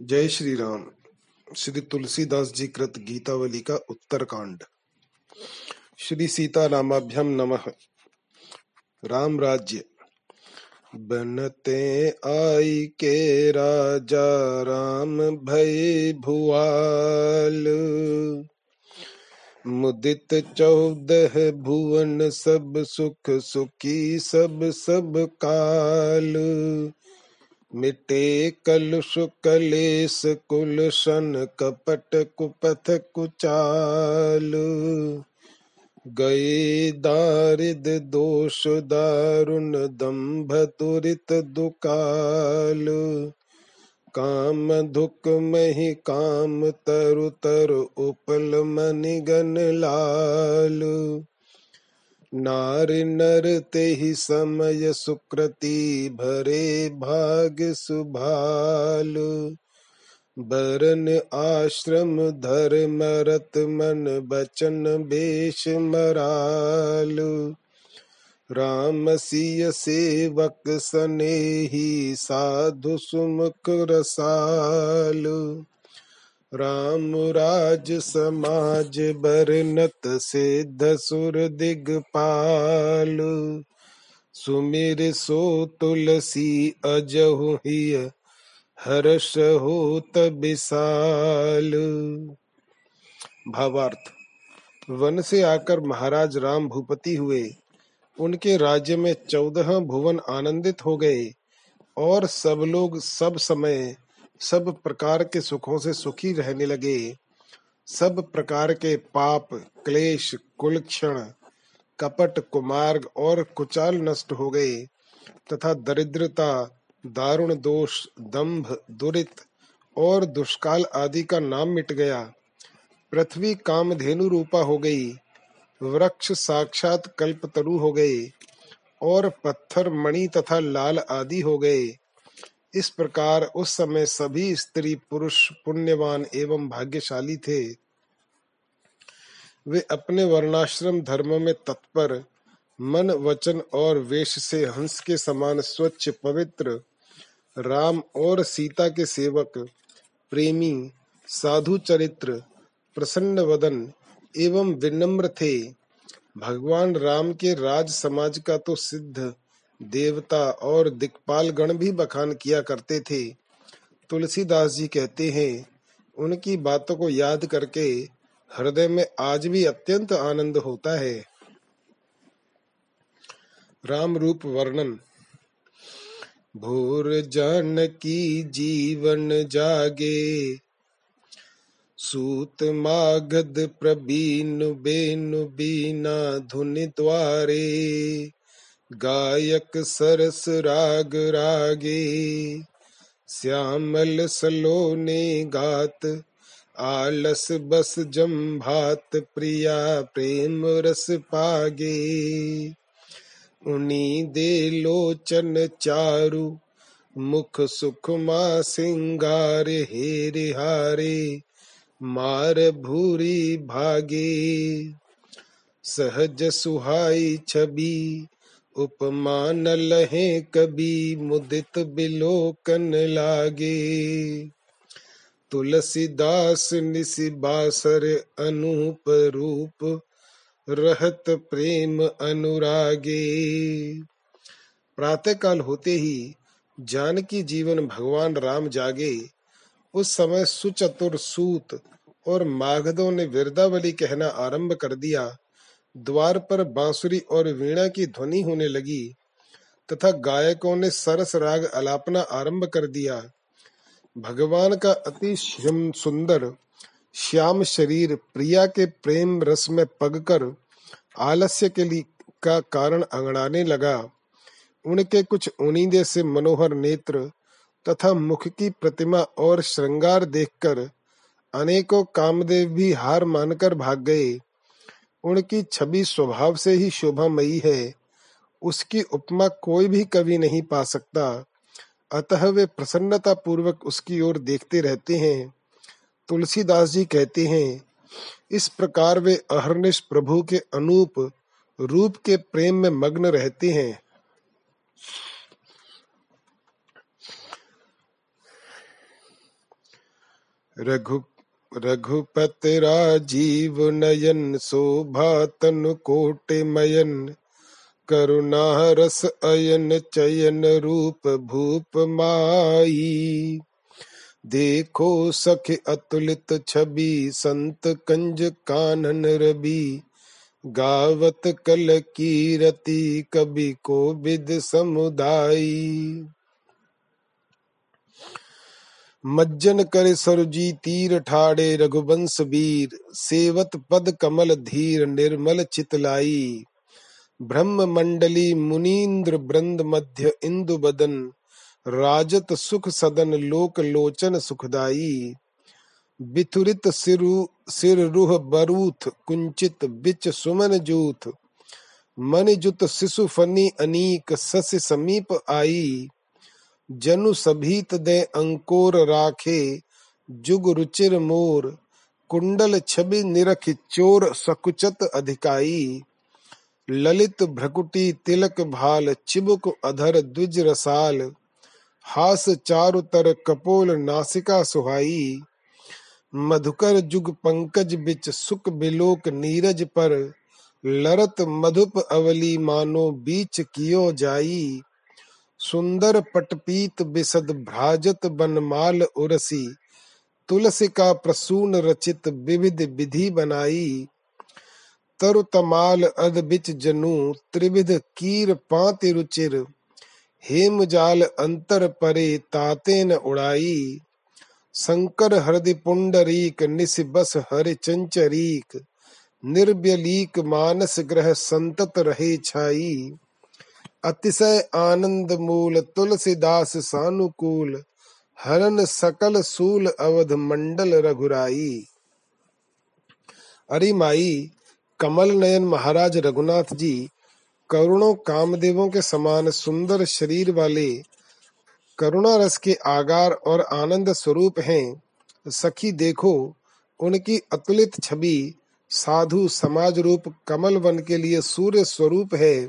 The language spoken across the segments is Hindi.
जय श्री राम श्री तुलसीदास जी कृत गीतावली का उत्तरकांड। श्री सीता रामाभ्यम नमः। राम राज्य। बनते आई के राजा राम भय भुआल। मुदित चौदह भुवन सब सुख सुखी सब सब काल। मिटे कलुष कलेश कुलशन कपट कुपथ कुचाल। गए दारिद दोष दारुण दम्भ तुरित दुकाल। काम धुक मही काम तरु तरु उपल मनिगन लाल। नार नर ते ही समय सुकृति भरे भाग सुभाल। बरन आश्रम धर्म रत मन बचन बेश मराल। राम सिय सेवक सनेही साधु सुमुख रसाल। राम राज समाज बरनत सिद्ध सुर दिगपाल सुमिर सो तुलसी अजहु हिय, हर्ष होत विशाल। भावार्थ, वन से आकर महाराज राम भूपति हुए। उनके राज्य में चौदह भुवन आनंदित हो गए और सब लोग सब समय सब प्रकार के सुखों से सुखी रहने लगे। सब प्रकार के पाप, क्लेश, कुलक्षण, कपट, कुमार्ग और कुचाल नष्ट हो गए तथा दरिद्रता, दारुण दोष, दंभ, दुरित और दुष्काल आदि का नाम मिट गया। पृथ्वी कामधेनु रूपा हो गई। वृक्ष साक्षात कल्पतरु हो गए और पत्थर, मणि तथा लाल आदि हो गए। इस प्रकार उस समय सभी स्त्री पुरुष पुण्यवान एवं भाग्यशाली थे। वे अपने वर्णाश्रम धर्म में तत्पर, मन, वचन और वेश से हंस के समान स्वच्छ, पवित्र, राम और सीता के सेवक, प्रेमी, साधु चरित्र, प्रसन्न वदन एवं विनम्र थे। भगवान राम के राज समाज का तो सिद्ध देवता और दिक्पाल गण भी बखान किया करते थे। तुलसीदास जी कहते हैं, उनकी बातों को याद करके हृदय में आज भी अत्यंत आनंद होता है। राम रूप वर्णन। भोर जान की जीवन जागे, सूत मागध प्रबीन बेनु बीना धुनि द्वारे। गायक सरस राग रागे, श्यामल सलोने गात, आलस बस जम्भात प्रिया प्रेम रस पागे। उनी दे लोचन चारु, मुख सुख मा सिंगार हेरे हारे, मार भूरी भागे। सहज सुहाई उपमान लहे कभी मुदित बिलोकन लागे। तुलसीदास निशिबासर अनूप रूप रहत प्रेम अनुरागे। प्रातः काल होते ही जानकी जीवन भगवान राम जागे। उस समय सुचतुर सूत और माघदों ने विरदावली कहना आरंभ कर दिया। द्वार पर बांसुरी और वीणा की ध्वनि होने लगी, तथा गायकों ने सरस राग अलापना आरंभ कर दिया। भगवान का अति सुंदर, श्याम शरीर प्रिया के प्रेम रस में पगकर आलस्य के लिए का कारण अंगड़ाने लगा। उनके कुछ उनीदे से मनोहर नेत्र तथा मुख की प्रतिमा और श्रृंगार देखकर अनेकों कामदेव भी हार मानकर भाग गए। उनकी छवि स्वभाव से ही शोभामयी है। उसकी उपमा कोई भी कवि नहीं पा सकता। अतः वे प्रसन्नता पूर्वक उसकी ओर देखते रहते हैं। तुलसीदास जी कहते हैं, इस प्रकार वे अहरनिश प्रभु के अनूप रूप के प्रेम में मग्न रहते हैं। रघु रघुपति राजीव नयन शोभा तनु कोटि मयन करुणा रस अयन चयन रूप भूप माई। देखो सख अतुलित छवि संत कंज कानन रवि गावत कल कीरति कवि को विद समुदायी मज्जन कर सरुजी तीर ठाड़े रघुवंश वीर, सेवत पद कमल धीर, निर्मल चितलाई ब्रह्म मंडली मुनीन्द्र ब्रंद मध्य इंदु बदन, राजत सुख सदन लोक लोचन सुखदाई। बिथुरित सिरु, सिर रुह बरूथ, कुंचित बिच सुमन जूथ। मन जुत शिशु फनी अनीक, सस समीप आई। जनु सभीत दे अंकोर राखे, जुग रुचिर मोर, कुंडल छवि निरख चोर सकुचत अधिकाई। ललित भ्रकुटी तिलक भाल चिबुक अधर द्विज रसाल, हास चारुतर कपोल नासिका सुहाई। मधुकर जुग पंकज बिच सुख बिलोक नीरज पर, लरत मधुप अवली मानो बीच कियो जाई। सुंदर पटपीत बिसद भ्राजत बनमाल उरसी, तुलसी का प्रसून रचित विविध विधि बनाई। तरु तमाल अद बिच जनु, त्रिविध कीर पाति रुचिर, हेम जाल अंतर परे ताते न उड़ाई। शंकर हृदय पुंडरीक निस बस हरि चंचरीक, निर्व्यलीक मानस ग्रह संतत रहे छाई। अतिशय आनंद मूल तुलसीदास सानुकूल, हरन सकल सूल अवध मंडल रघुराई। अरे माई, कमल नयन महाराज रघुनाथ जी, करुणों कामदेवों के समान सुंदर शरीर वाले, करुणा रस के आगार और आनंद स्वरूप हैं। सखी देखो, उनकी अतुलित छवि साधु समाज रूप कमल वन के लिए सूर्य स्वरूप है।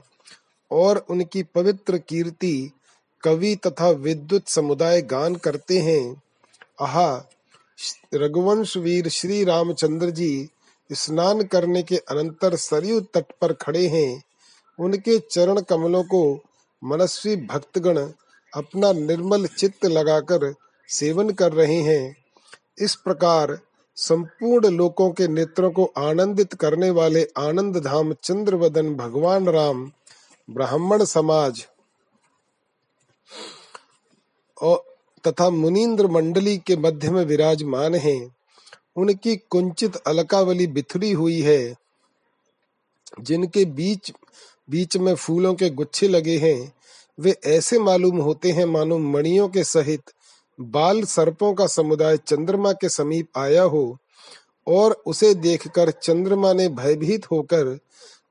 और उनकी पवित्र कीर्ति कवि तथा विद्युत समुदाय गान करते हैं। आहा, रघुवंश वीर श्री रामचंद्र जी स्नान करने के अनंतर सरयू तट पर खड़े हैं। उनके चरण कमलों को मनस्वी भक्तगण अपना निर्मल चित्त लगाकर सेवन कर रहे हैं। इस प्रकार संपूर्ण लोकों के नेत्रों को आनंदित करने वाले आनंद धाम चंद्रवदन भगवान राम ब्राह्मण समाज। और तथा मुनीन्द्र मंडली के मध्य में विराजमान हैं। उनकी कुंचित अलकावली बिथरी हुई है। जिनके बीच बीच में फूलों के गुच्छे लगे हैं। वे ऐसे मालूम होते हैं मानो मणियों के सहित बाल सर्पों का समुदाय चंद्रमा के समीप आया हो और उसे देखकर चंद्रमा ने भयभीत होकर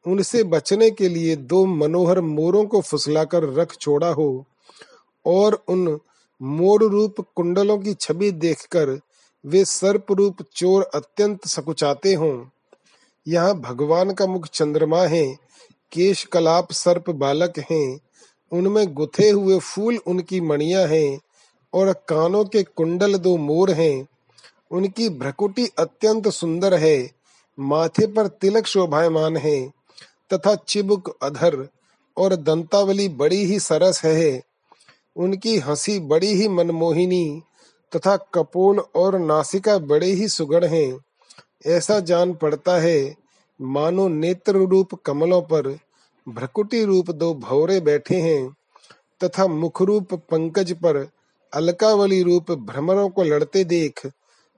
उनसे बचने के लिए दो मनोहर मोरों को फुसलाकर रख छोड़ा हो और उन मोर रूप कुंडलों की छवि देखकर वे सर्प रूप चोर अत्यंत सकुचाते हों। यहाँ भगवान का मुख चंद्रमा है केश कलाप सर्प बालक हैं, उनमें गुथे हुए फूल उनकी मणिया हैं और कानों के कुंडल दो मोर हैं। उनकी भ्रकुटी अत्यंत सुंदर है, माथे पर तिलक शोभायमान है तथा चिबुक अधर और दंतावली बड़ी ही सरस है। उनकी हँसी बड़ी ही मनमोहिनी तथा कपोल और नासिका बड़े ही सुगढ़ हैं। ऐसा जान पड़ता है, मानो नेत्र रूप कमलों पर भ्रकुटी रूप दो भौरे बैठे हैं तथा मुख रूप पंकज पर अलकावली रूप भ्रमरों को लड़ते देख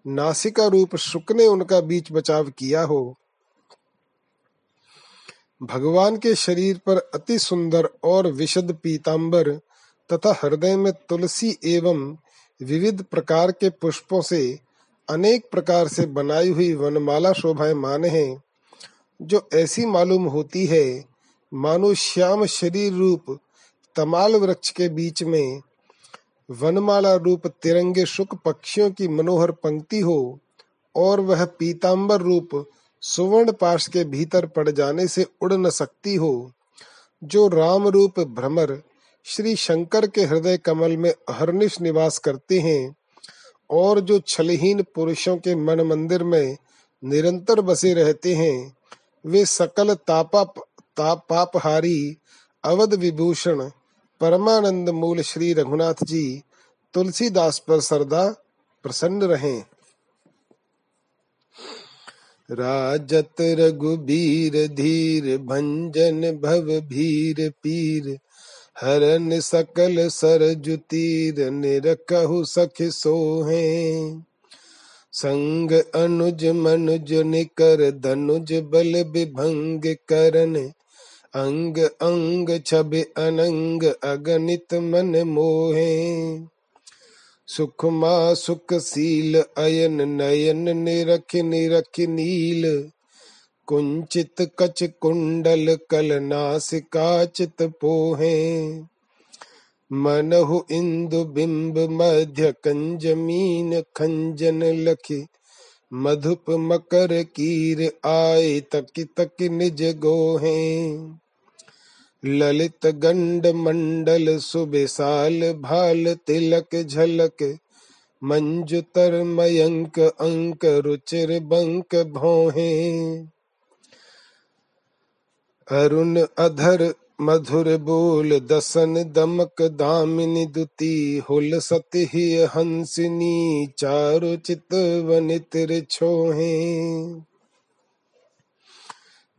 नासिका रूप शुक ने उनका बीच बचाव किया हो। भगवान के शरीर पर अति सुंदर और विशद पीताम्बर तथा हृदय में तुलसी एवं विविध प्रकार के पुष्पों से अनेक प्रकार से बनाई हुई वनमाला शोभाएँ मान है, जो ऐसी मालूम होती है, मानो श्याम शरीर रूप तमाल वृक्ष के बीच में वनमाला रूप तिरंगे शुक पक्षियों की मनोहर पंक्ति हो और वह पीताम्बर रूप सुवर्ण पाश के भीतर पड़ जाने से उड़ न सकती हो। जो राम रूप भ्रमर श्री शंकर के हृदय कमल में अहरनिश निवास करते हैं, और जो छलहीन पुरुषों के मन मंदिर में निरंतर बसे रहते हैं, वे सकल तापा तापापहारी, अवध विभूषण, परमानंद मूल श्री रघुनाथ जी, तुलसीदास पर सरदा प्रसन्न रहें। राजत रघुबीर धीर, भंजन भव भीर पीर। हरन सकल सर जुतीर निरकहु सख सोहे। संग अनुज मनुज निकर, धनुज बल विभंग करन। अंग अंग छब अनंग, अगणित मन मोहे। सुखमा सुख सील अयन नयन निरख निरख नील। कुंचित कच कुंडल कल नासिका चित पोहे। मनहु इंदु बिंब मध्य कंजमीन खंजन लखि। मधुप मकर कीर आय तक तक निज गोहे। ललित गंड मंडल सुबिसाल भाल तिलक झलक मंजुतर मयंक अंक रुचिर बंक भोहे। अरुण अधर मधुर बोल दसन दमक दामिनी दुती, हुल सतहि हंसिनी चारु चित वनित्र छोहे।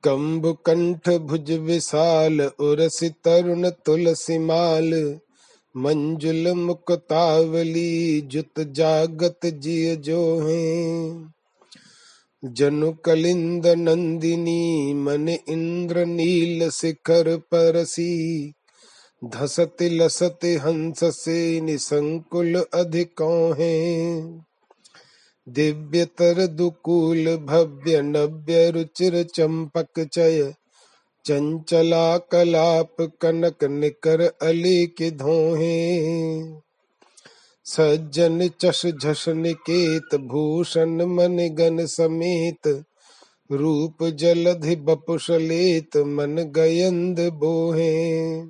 कम्ब कंठ भुज विशाल, उरसि तरुण तुलसी माल। मंजुल मुक्तावली, जुत जागत जिय जो है जनु कलिंद नंदिनी, मन इंद्र नील शिखर परसी। धसत लसत हंस से निसंकुल अधिकों है दिव्यतर दुकूल भव्य नव्य रुचिर चंपक चय। चंचला कलाप कनक निकर अली के धोहे। सज्जन चश झस निकेत भूषण मन गन समेत। रूप जलधि बपुषलेत मन गयंद बोहे।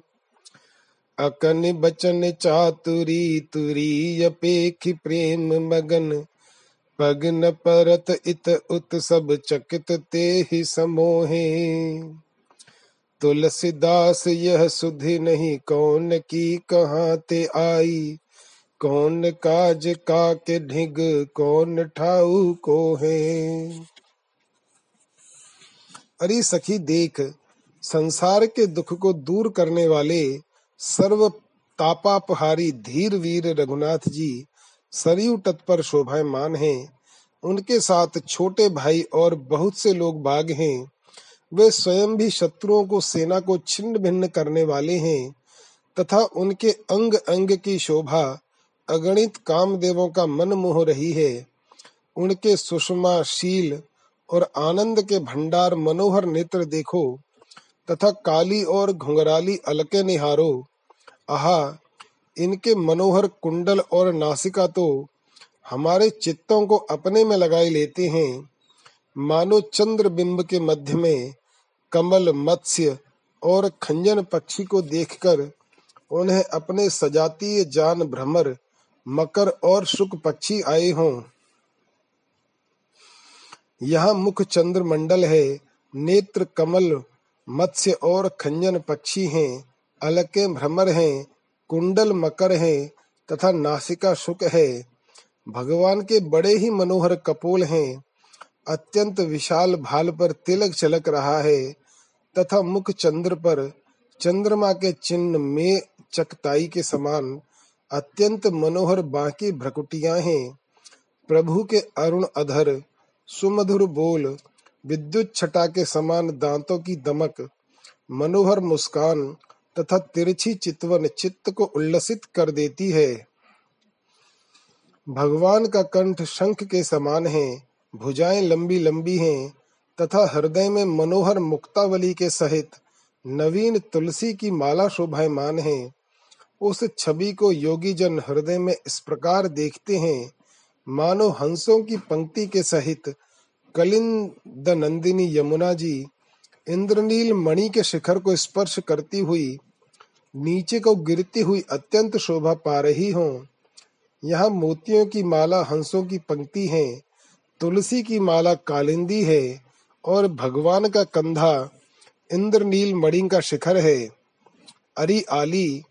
अकन बचन चातुरी तुरी अपेख प्रेम मगन। पग न परत इत उत सब चकित ते ही समोहे। तुलसीदास यह सुधि नहीं, कौन की कहाँ ते आई? कौन काज का के ढिग, कौन ठाऊ को है अरे सखी, देख, संसार के दुख को दूर करने वाले सर्व तापापहारी धीर वीर रघुनाथ जी सरयू तट पर शोभायमान हैं। उनके साथ छोटे भाई और बहुत से लोग बाग हैं। वे स्वयं भी शत्रुओं को सेना को छिन्न भिन्न करने वाले हैं तथा उनके अंग अंग की शोभा अगणित कामदेवों का मन मोह रही है। उनके सुषमा शील और आनंद के भंडार मनोहर नेत्र देखो तथा काली और घुंघराली अलके निहारो। आहा इनके मनोहर कुंडल और नासिका तो हमारे चित्तों को अपने में लगाए लेते हैं। मानो चंद्र बिंब के मध्य में कमल, मत्स्य और खंजन पक्षी को देखकर उन्हें अपने सजातीय जान भ्रमर, मकर और शुक पक्षी आए हों। यहाँ मुख चंद्र मंडल है, नेत्र कमल, मत्स्य और खंजन पक्षी हैं, अलके भ्रमर हैं कुंडल मकर है तथा नासिका शुक है। भगवान के बड़े ही मनोहर कपोल हैं। अत्यंत विशाल भाल पर तिलक चलक रहा है तथा मुख चंद्र पर चंद्रमा के चिन्ह में चकताई के समान अत्यंत मनोहर बाकी भ्रकुटियाँ हैं। प्रभु के अरुण अधर, सुमधुर बोल, विद्युत छटा के समान दांतों की दमक, मनोहर मुस्कान तथा तिरछी चितवन चित्त को उल्लसित कर देती है। भगवान का कंठ शंख के समान है, भुजाएँ लंबी लंबी हैं, तथा हृदय में मनोहर मुक्तावली के सहित नवीन तुलसी की माला शोभायमान है। उस छवि को योगी जन हृदय में इस प्रकार देखते हैं, मानो हंसों की पंक्ति के सहित कलिंद नंदिनी यमुना जी, इंद्रनील मणि के शिखर को स्पर्श करती हुई नीचे को गिरती हुई अत्यंत शोभा पा रही हो। यहाँ मोतियों की माला, हंसों की पंक्ति है, तुलसी की माला कालिंदी है, और भगवान का कंधा इंद्रनील मणि का शिखर है। अरि आली,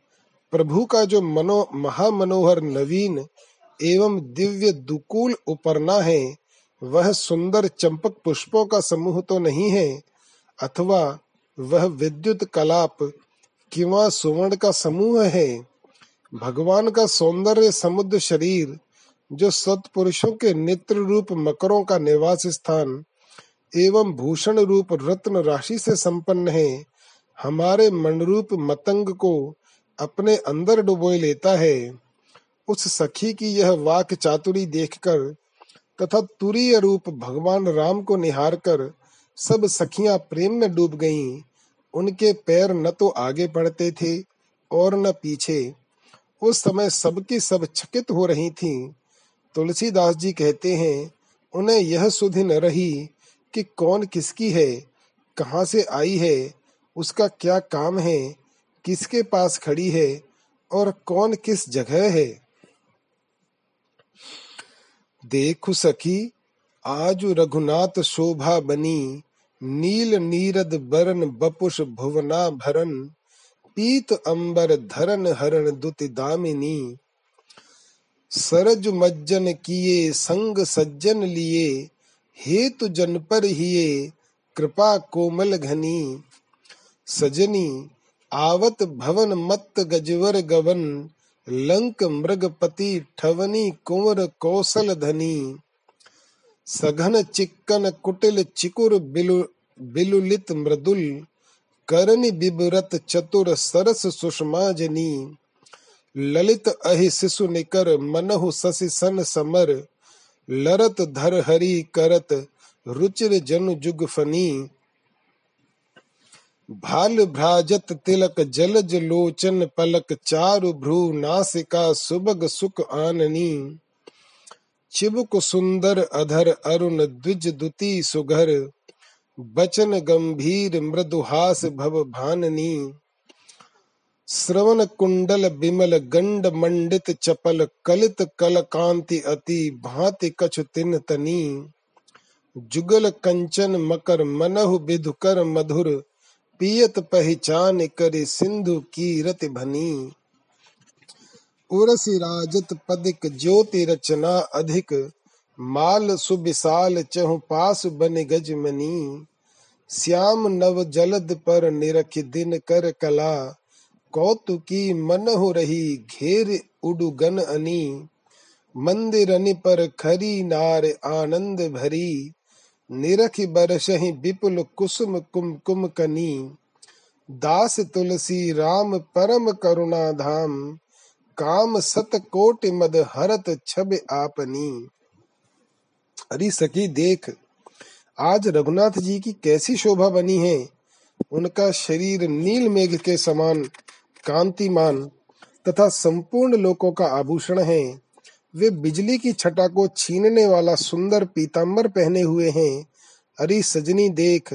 प्रभु का जो मनो, महामनोहर नवीन एवं दिव्य दुकूल उपरना है, वह सुंदर चंपक पुष्पों का समूह तो नहीं है, अथवा वह विद्युत कलाप किंवा सुवर्ण का समूह है, भगवान का सौंदर्य समुद्र शरीर, जो सत्पुरुषों के नेत्र रूप मकरों का निवास स्थान एवं भूषण रूप रत्न राशि से संपन्न है, हमारे मनरूप मतंग को अपने अंदर डुबोए लेता है। उस सखी की यह वाक चातुरी देखकर तथा तुरीय रूप भगवान राम को निहार कर सब सखियाँ प्रेम में डूब गईं। उनके पैर न तो आगे बढ़ते थे और न पीछे। उस समय सबकी सब चकित हो रही थीं। तुलसीदास जी कहते हैं, उन्हें यह सुधि न रही कि कौन किसकी है, कहाँ से आई है, उसका क्या काम है, किसके पास खड़ी है, और कौन किस जगह है? देखु सखी, आज रघुनाथ शोभा बनी नील नीरद बरन बपुष भुवना भरन, पीत अंबर धरन हरण दुति दामिनी। सरज मज्जन किए संग सज्जन लिए हेतु जन पर हिये, कृपा कोमल घनी। सजनी, आवत भवन मत गजवर गवन, लंक मृगपति ठवनी कुंवर कौशल धनी। सघन चिक्कन कुटिल चिकुर बिलु, बिलुलित मृदुल करनि बिबरत चतुर सरस सुषमा जनी ललित अहि शिशु निकर, मनहु शशि सन समर। लरत धर हरि करत, रुचिर जनु जुग फनी। भाल भ्राजत तिलक, जलज लोचन पलक, चारु भ्रू नासिका सुबग सुख आननी। चिबुक सुंदर अधर अरुण द्विज दुती सुघर, बचन गंभीर मृदुहास भव भाननी। श्रवण कुंडल बिमल गंड मंडित चपल कलित कल कांति अति भांति कछु तिन तनी। जुगल कंचन मकर मनहु बिधुकर मधुर, पियत पहचान करे सिंधु की रत भनी। उरसी राजत पदिक ज्योति रचना अधिक। माल सुविशाल चहु पास बन गज मनी। श्याम नव जलद पर निरख दिन कर कला। कौतुकी मन हो रही घेर उडु गन अनी। मंदिर अनि पर खरी नार आनंद भरी। निरख बरसहि विपुल कुसुम कुम कुम कनी। दास तुलसी राम परम करुणा धाम काम सत कोटि मद हरत छब आपनी। अरे सखी, देख, आज रघुनाथ जी की कैसी शोभा बनी है। उनका शरीर नील मेघ के समान, कांतिमान तथा संपूर्ण लोकों का आभूषण है। वे बिजली की छटा को छीनने वाला सुंदर पीताम्बर पहने हुए हैं। अरे सजनी, देख,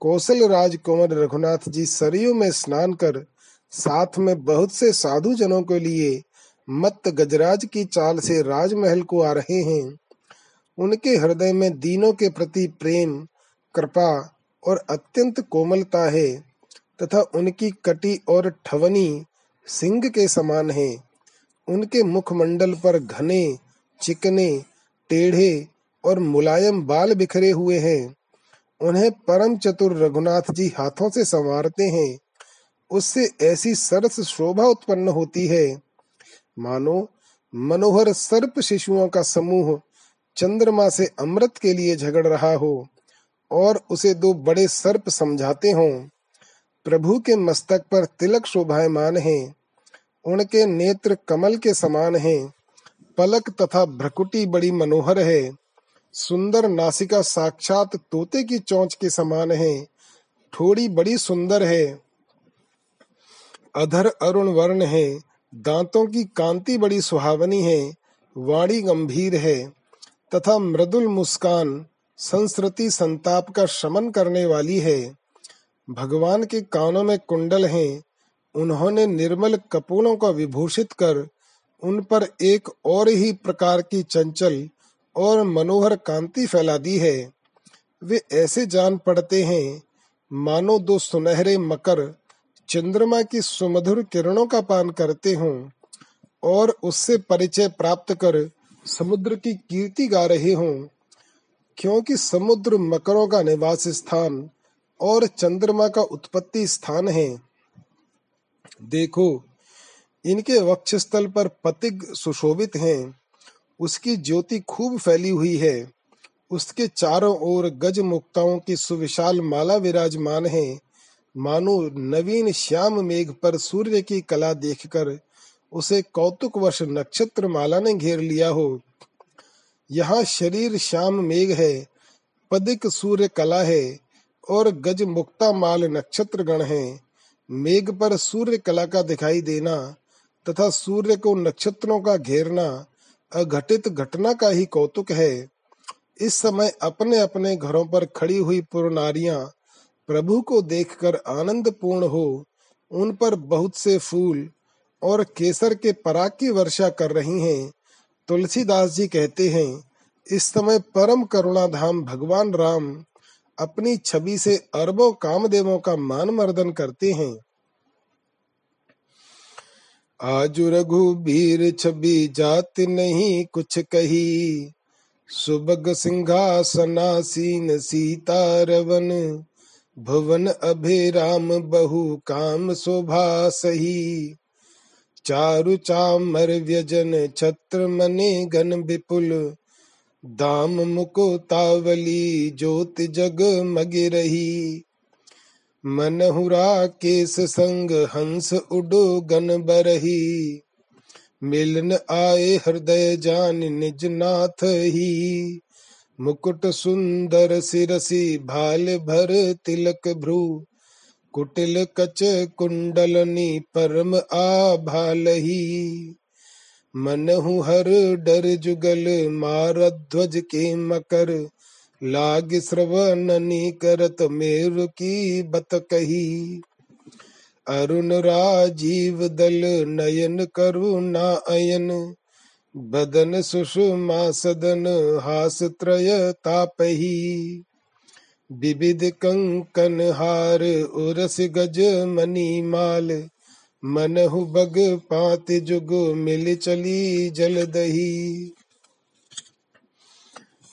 कौशल राजकुमार रघुनाथ जी सरयू में स्नान कर साथ में बहुत से साधु जनों के लिए मत गजराज की चाल से राजमहल को आ रहे हैं। उनके हृदय में दीनों के प्रति प्रेम, कृपा और अत्यंत कोमलता है तथा उनकी कटी और ठवनी सिंह के समान है। उनके मुखमंडल पर घने, चिकने, टेढ़े और मुलायम बाल बिखरे हुए हैं। उन्हें परम चतुर रघुनाथ जी हाथों से संवारते हैं। उससे ऐसी सरस शोभा उत्पन्न होती है। मानो मनोहर सर्प शिशुओं का समूह चंद्रमा से अमृत के लिए झगड़ रहा हो और उसे दो बड़े सर्प समझाते हों। प्रभु के मस्तक पर तिलक शोभायमान हैं। उनके नेत्र कमल के समान हैं। पलक तथा भ्रकुटी बड़ी मनोहर है। सुंदर नासिका साक्षात तोते की चोंच के समान है। थोड़ी बड़ी सुंदर है। अधर अरुण वर्ण है, दांतों की कांति बड़ी सुहावनी है, वाणी गंभीर है, तथा मृदुल मुस्कान संस्कृति संताप का शमन करने वाली है। भगवान के कानों में कुंडल हैं, उन्होंने निर्मल कपूलों को विभूषित कर उन पर एक और ही प्रकार की चंचल और मनोहर कांति फैला दी है। वे ऐसे जान पड़ते हैं, मानो दो सुनहरे मकर चंद्रमा की सुमधुर किरणों का पान करते हूँ और उससे परिचय प्राप्त कर समुद्र की कीर्ति गा रहे हों, क्योंकि समुद्र मकरों का निवास स्थान और चंद्रमा का उत्पत्ति स्थान है। देखो, इनके वक्षस्थल पर पतिग सुशोभित हैं। उसकी ज्योति खूब फैली हुई है। उसके चारों ओर गज मुक्ताओं की सुविशाल माला विराजमान है। मानो नवीन श्याम मेघ पर सूर्य की कला देखकर उसे कौतुक वश नक्षत्र माला ने घेर लिया हो। यहाँ शरीर श्याम मेघ है, पदिक सूर्य कला है और गज मुक्ता माल नक्षत्र गण है। मेघ पर सूर्य कला का दिखाई देना तथा सूर्य को नक्षत्रों का घेरना अघटित घटना का ही कौतुक है। इस समय अपने अपने घरों पर खड़ी हुई पुरनारियाँ प्रभु को देखकर आनंद पूर्ण हो, उन पर बहुत से फूल और केसर के पराग की वर्षा कर रही हैं। तुलसीदास जी कहते हैं, इस समय परम करुणा धाम भगवान राम अपनी छवि से अरबों कामदेवों का मान मर्दन करते हैं। आज रघुबीर छवि जात नहीं कुछ कही, सुबग सिंहासनासीन सीता रवन भुवन अभे राम बहु काम शोभा सही। चारु चामर व्यजन छत्र मने गण विपुल। दाम मुकुतावली ज्योत जग मग रही। मनहुरा केस संग हंस उडो गन बरही। मिलन आए हृदय जान निज नाथ ही। मुकुट सुंदर सिरसी, भाल भर तिलक भ्रू। कुटिल कच कुंडलनी परम आभालही मनहु हर डर जुगल, मार ध्वज के मकर। लाग श्रवणनी करत मेरु की बत कही। अरुण राजीव दल नयन करुणा अयन। बदन सुषमा सदन हास त्रय तापही। विविध कंकन हार उरस गज मनी माल। मनहु बग पात जुग मिल चली जल दही।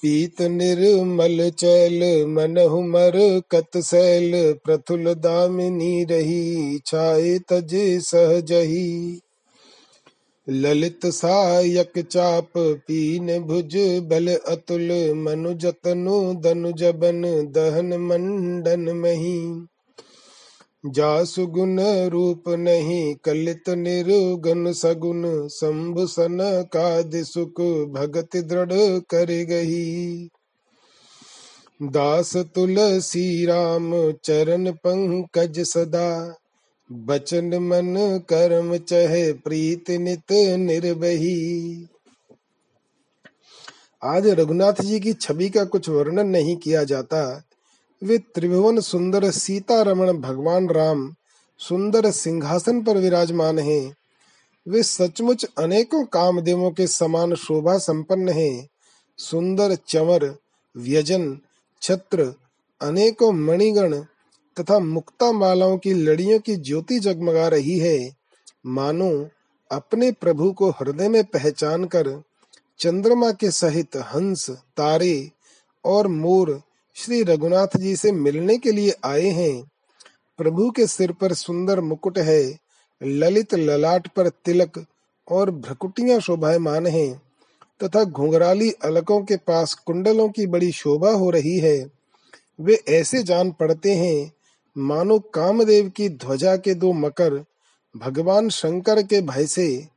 पीत निर्मल चैल मनहु मर कत सैल। प्रथुल दामिनी रही छाए तज सहजही। ललित सायक चाप पीन भुज बल अतुल मनु जतनु दनु जबन दहन मंडन मही। जासु गुण रूप नहीं कलित निरुगन सगुन शंभु सन कादि सुख भगत दृढ़ कर गही। दास तुलसी राम चरण पंकज सदा बचन मन कर्म चहे प्रीत नित निर्वही आज रघुनाथ जी की छवि का कुछ वर्णन नहीं किया जाता। वे त्रिभुवन सुंदर सीता रमण भगवान राम सुंदर सिंहासन पर विराजमान हैं। वे सचमुच अनेकों कामदेवों के समान शोभा संपन्न हैं। सुंदर चमर, व्यजन, छत्र, अनेकों मणिगण तथा मुक्ता मालाओं की लड़ियों की ज्योति जगमगा रही है। मानो, अपने प्रभु को हृदय में पहचान कर चंद्रमा के सहित हंस, तारे और मोर श्री रघुनाथ जी से मिलने के लिए आए हैं। प्रभु के सिर पर सुंदर मुकुट है, ललित ललाट पर तिलक और भ्रकुटियाँ शोभायमान हैं, तथा घुंघराली अलकों के पास कुंडलों की बड़ी शोभा हो रही है। वे ऐसे जान पड़ते हैं मानो कामदेव की ध्वजा के दो मकर भगवान शंकर के भय से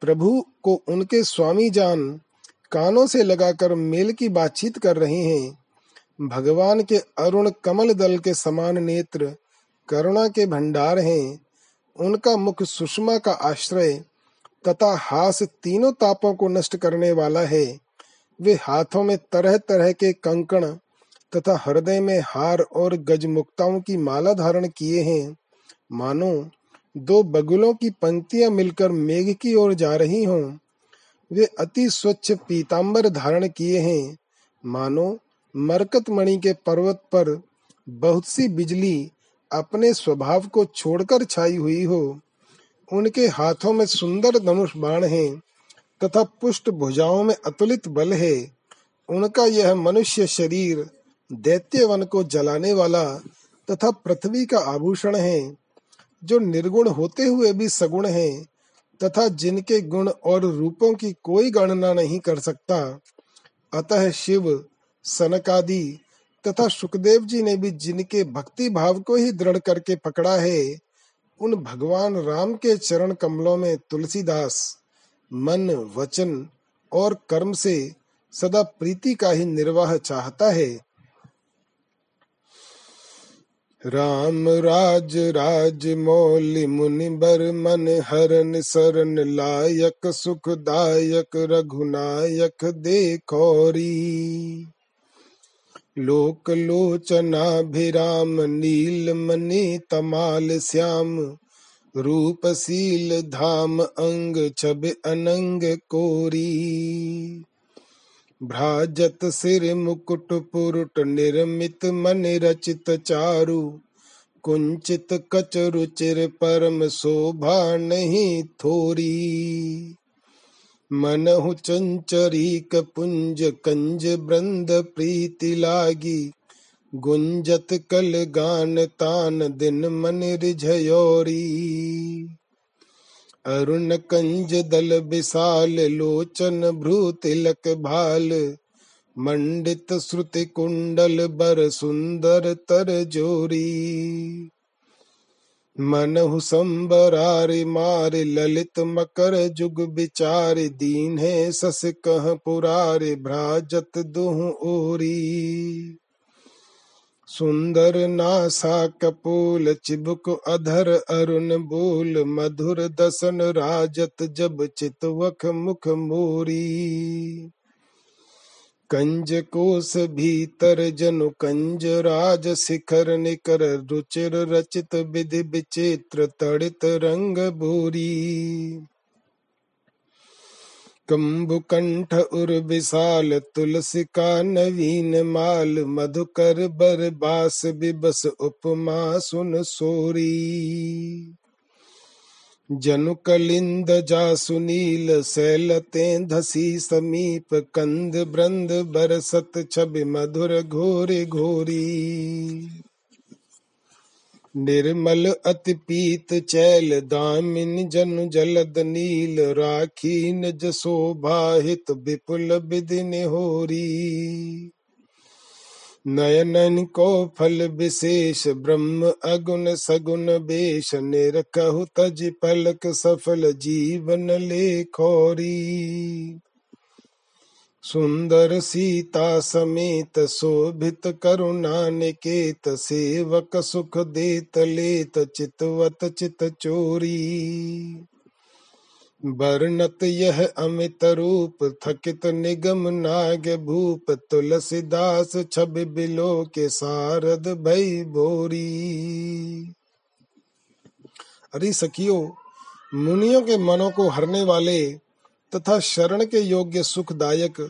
प्रभु को उनके स्वामी जान कानों से लगाकर मेल की बातचीत कर रहे हैं। भगवान के अरुण कमल दल के समान नेत्र करुणा के भंडार हैं। उनका मुख सुषमा का आश्रय तथा हास तीनों तापों को नष्ट करने वाला है। वे हाथों में तरह तरह के कंकण तथा हृदय में हार और गजमुक्ताओं की माला धारण किए हैं। मानो, दो बगुलों की पंक्तियाँ मिलकर मेघ की ओर जा रही हों। वे अति स्वच्छ पीतांबर धारण किए हैं। मानो मरकत मणि के पर्वत पर बहुत सी बिजली अपने स्वभाव को छोड़कर छाई हुई हो। उनके हाथों में सुंदर धनुष बाण है तथा पुष्ट भुजाओं में अतुलित बल है। उनका यह मनुष्य शरीर दैत्य वन को जलाने वाला तथा पृथ्वी का आभूषण है, जो निर्गुण होते हुए भी सगुण है, तथा जिनके गुण और रूपों की कोई गणना नहीं कर सकता। अतः शिव, सनकादि तथा सुखदेव जी ने भी जिनके भक्ति भाव को ही दृढ़ करके पकड़ा है, उन भगवान राम के चरण कमलों में तुलसीदास, मन, वचन और कर्म से सदा प्रीति का ही निर्वाह चाहता है। राम राज राज मौलि मुनि बर मन हरन सरन लायक सुखदायक रघुनायक देखौरी। लोक लोचनाभिराम नील मणि तमाल श्याम, रूपशील धाम अंग छब अनंग कोरी। भ्राजत सिर मुकुट पुरुट, निर्मित मन रचित चारु। कुंचित कच रुचिर परम शोभा नहीं थोरी। मनहु चंचरीक पुंज कंज ब्रंद प्रीति लागी। गुंजत कल गान तान दिन मन रिझयोरी। अरुण कंज दल विशाल, लोचन भ्रू तिलक भाल। मंडित श्रुति कुंडल बर सुंदर तर जोरी। मनहु संबरारि मार, ललित मकर जुग विचार दीन है सस कह पुरारे, भ्राजत दुह ओरी। सुंदर नासा कपूल चिबुक अधर अरुण बोल मधुर दसन राजत जब चितवख मुख मोरी। कंज कोस भीतर जनु कंज राज शिखर निकर रुचिर रचित विधि विचित्र तड़ित रंग भूरी। कंठ उर विशाल, तुलसी का नवीन माल, मधुकर बर बास बिबस उपमा सुन सोरी। जनु कलिंद जा सुनील सैलते धसी समीप, कंद ब्रंद बरसत छवि मधुर घोरी घोरी। निर्मल अति पीत चैल दामिन जन जलद नील राखी निज शोभाहित विपुल विधि निहोरी नयनन को फल विशेष ब्रह्म अगुण सगुण बेश निरखहु तज पलक सफल जीवन लेखोरी सुंदर सीता समेत शोभित करुणा निकेत सेवक सुख देत लेत, चितवत चित चोरी। वर्णत यह अमित रूप, थकित निगम नाग भूप, तुलसीदास छब बिलो के सारद भई भोरी। अरे सखियो, मुनियों के मनों को हरने वाले तथा शरण के योग्य सुखदायक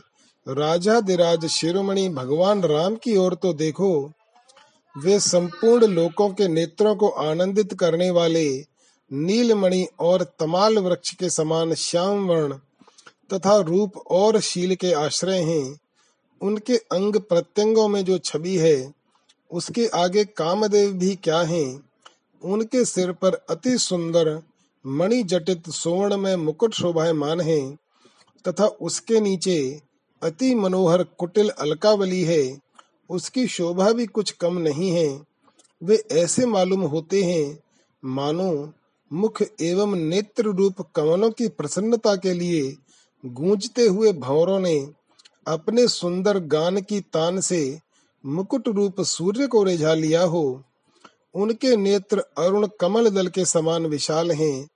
राजा दिराज शिरोमणि भगवान राम की ओर तो देखो। वे संपूर्ण लोकों के नेत्रों को आनंदित करने वाले नीलमणि और तमाल वृक्ष के समान श्याम वर्ण तथा रूप और शील के आश्रय हैं। उनके अंग प्रत्यंगों में जो छवि है, उसके आगे कामदेव भी क्या हैं, उनके सिर पर अति सुंदर मणि जटित सुवर्ण में मुकुट शोभायमान है तथा उसके नीचे अति मनोहर कुटिल अलकावली है, उसकी शोभा भी कुछ कम नहीं है। वे ऐसे मालूम होते हैं, मानो मुख एवं नेत्र रूप कमलों की प्रसन्नता के लिए गूंजते हुए भंवरों ने अपने सुंदर गान की तान से मुकुट रूप सूर्य को रिझा लिया हो। उनके नेत्र अरुण कमल दल के समान विशाल हैं,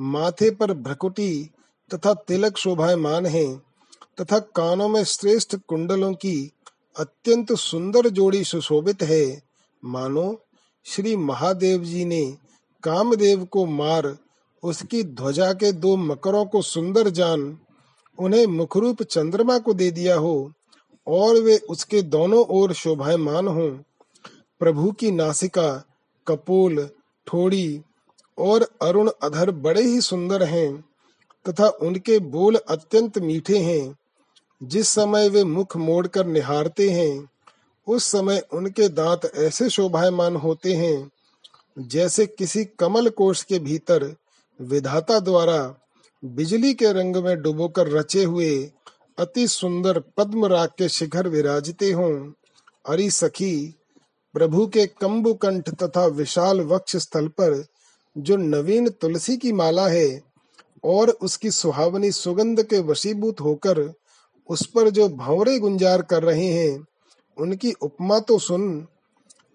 माथे पर भ्रकुटी तथा तिलक शोभायमान हैं, तथा कानों में श्रेष्ठ कुंडलों की अत्यंत सुंदर जोड़ी सुशोभित है। मानो, श्री महादेव जी ने कामदेव को मार, उसकी ध्वजा के दो मकरों को सुंदर जान, उन्हें मुखरूप चंद्रमा को दे दिया हो, और वे उसके दोनों ओर शोभायमान हों। प्रभु की नासिका कपोल ठोड़ी और अरुण अधर बड़े ही सुंदर हैं तथा उनके बोल अत्यंत मीठे हैं। जिस समय वे मुख मोड़कर निहारते हैं, उस समय उनके दांत ऐसे शोभायमान होते हैं जैसे किसी कमल कोष के भीतर विधाता द्वारा बिजली के रंग में डुबोकर रचे हुए अति सुंदर पद्म राग के शिखर विराजते हों। अरि सखी प्रभु के कम्बु कंठ तथा विशाल वक्ष स्थल पर जो नवीन तुलसी की माला है और उसकी सुहावनी सुगंध के वशीभूत होकर उस पर जो भंवरे गुंजार कर रहे हैं, उनकी उपमा तो सुन।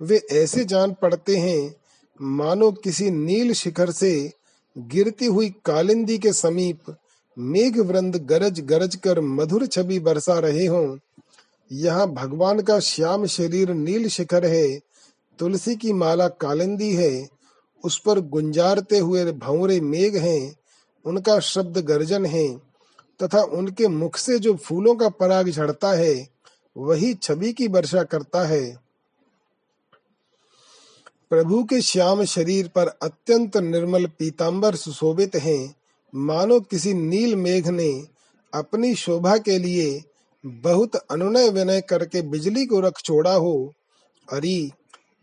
वे ऐसे जान पड़ते हैं, मानो किसी नील शिखर से गिरती हुई कालिंदी के समीप मेघ वृंद गरज गरज कर मधुर छवि बरसा रहे हों। यहाँ भगवान का श्याम शरीर नील शिखर है, तुलसी की माला कालिंदी है, उस पर गुंजारते हुए भंवरे मेघ हैं, उनका शब्द गर्जन है, तथा उनके मुख से जो फूलों का पराग झड़ता है, वही छवि की वर्षा करता है। प्रभु के श्याम शरीर पर अत्यंत निर्मल पीताम्बर सुशोभित हैं, मानो किसी नील मेघ ने अपनी शोभा के लिए बहुत अनुनय विनय करके बिजली को रख छोड़ा हो। अरी,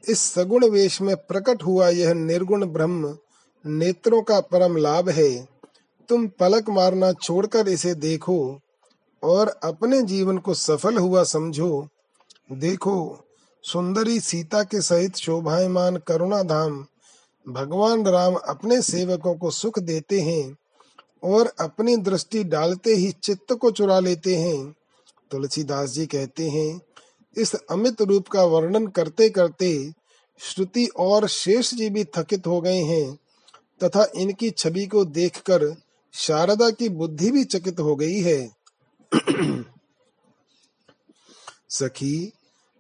इस सगुण वेश में प्रकट हुआ यह निर्गुण ब्रह्म, नेत्रों का परम लाभ है। तुम पलक मारना छोड़कर इसे देखो और अपने जीवन को सफल हुआ समझो। देखो, सुंदरी सीता के सहित शोभायमान करुणा धाम भगवान राम अपने सेवकों को सुख देते हैं और अपनी दृष्टि डालते ही चित्त को चुरा लेते हैं। तुलसीदास जी कहते हैं, इस अमित रूप का वर्णन करते करते श्रुति और शेष जी भी थकित हो गए हैं तथा इनकी छवि को देखकर शारदा की बुद्धि भी चकित हो गई है। सखी,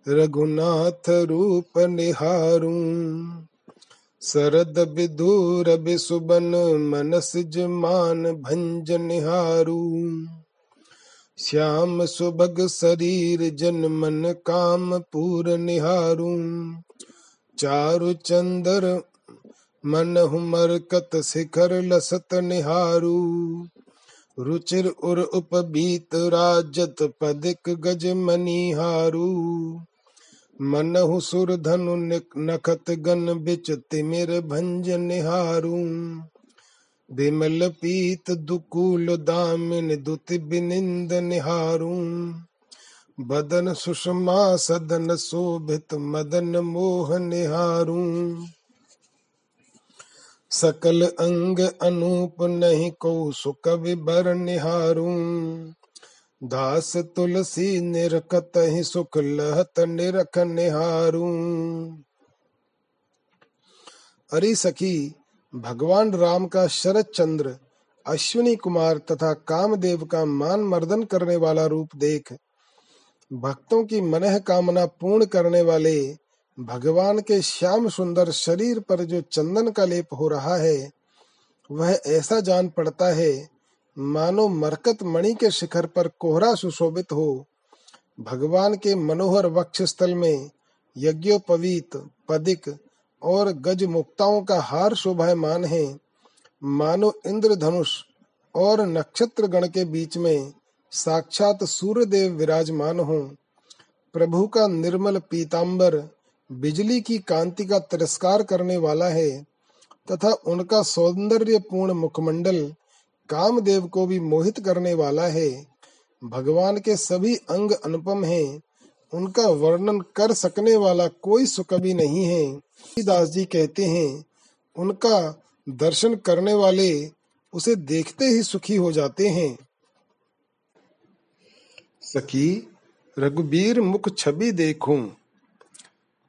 रघुनाथ रूप निहारू सरद विदूर बिसुबन मनसिज मान भंज निहारू। श्याम सुभग शरीर जन मन काम पूर निहारू। चारु चंदर मन हुमरकत शिखर लसत निहारू। रुचिर उर उपबीत राजत पदिक गज मनिहारू। मनहु सुर धनु नखत गन बिच तिमिर भंज निहारू। विमल पीत दुकूल दामिन दुति बिनिंद निहारू। बदन सुषमा सदन शोभित मदन मोह निहारू। सकल अंग अनूप नहीं को सुख विबर निहारू। दास तुलसी निरखत ही सुख लहत निरख निहारू। अरे सखी भगवान राम का शरद चंद्र, अश्विनी कुमार तथा कामदेव का मान मर्दन करने वाला रूप देख, भक्तों की मनह कामना पूर्ण करने वाले भगवान के श्याम सुंदर शरीर पर जो चंदन का लेप हो रहा है, वह ऐसा जान पड़ता है, मानो मरकत मणि के शिखर पर कोहरा सुशोभित हो। भगवान के मनोहर वक्ष स्थल में यज्ञोपवीत, पदिक और गज मुक्ताओं का हार शोभायमान है। मानो इंद्र धनुष और नक्षत्र गण के बीच में साक्षात सूर्य देव विराजमान हो। प्रभु का निर्मल पीताम्बर बिजली की कांति का तिरस्कार करने वाला है तथा उनका सौंदर्य पूर्ण मुखमंडल कामदेव को भी मोहित करने वाला है। भगवान के सभी अंग अनुपम हैं। उनका वर्णन कर सकने वाला कोई सुकवि नहीं है। दास जी कहते हैं, उनका दर्शन करने वाले उसे देखते ही सुखी हो जाते हैं। सखी, रघुबीर मुख छवि देखूँ।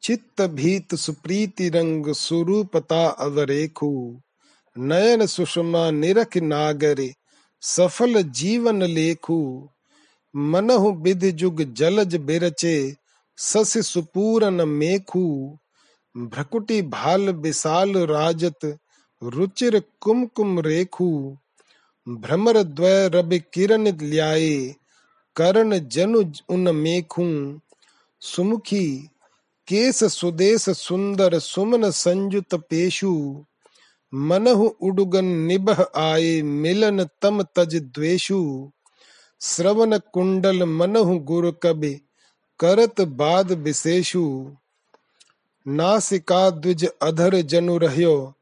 चित्त भीत सुप्रीति रंग सुरूपता अवरेखु। नयन सुषमा निरख नागरे सफल जीवन लेखु। मनहु विधि जुग जलज बिरचे, सस सुपूरन मेखु। भ्रकुटी भाल विशाल राजत, रुचिर कुमकुम रेखु। भ्रमर द्वय रवि किरण ल्याए, करण जनु उन मेखू। सुमुखी, केस सुदेश सुंदर सुमन संयुत पेशु। मनहु उडुगन निबह आए, मिलन तम तज द्वेषु श्रवण कुंडल मनहु गुरु कबि करत बाद विशेषु। नासिका द्विज अधर जनु रह्यो,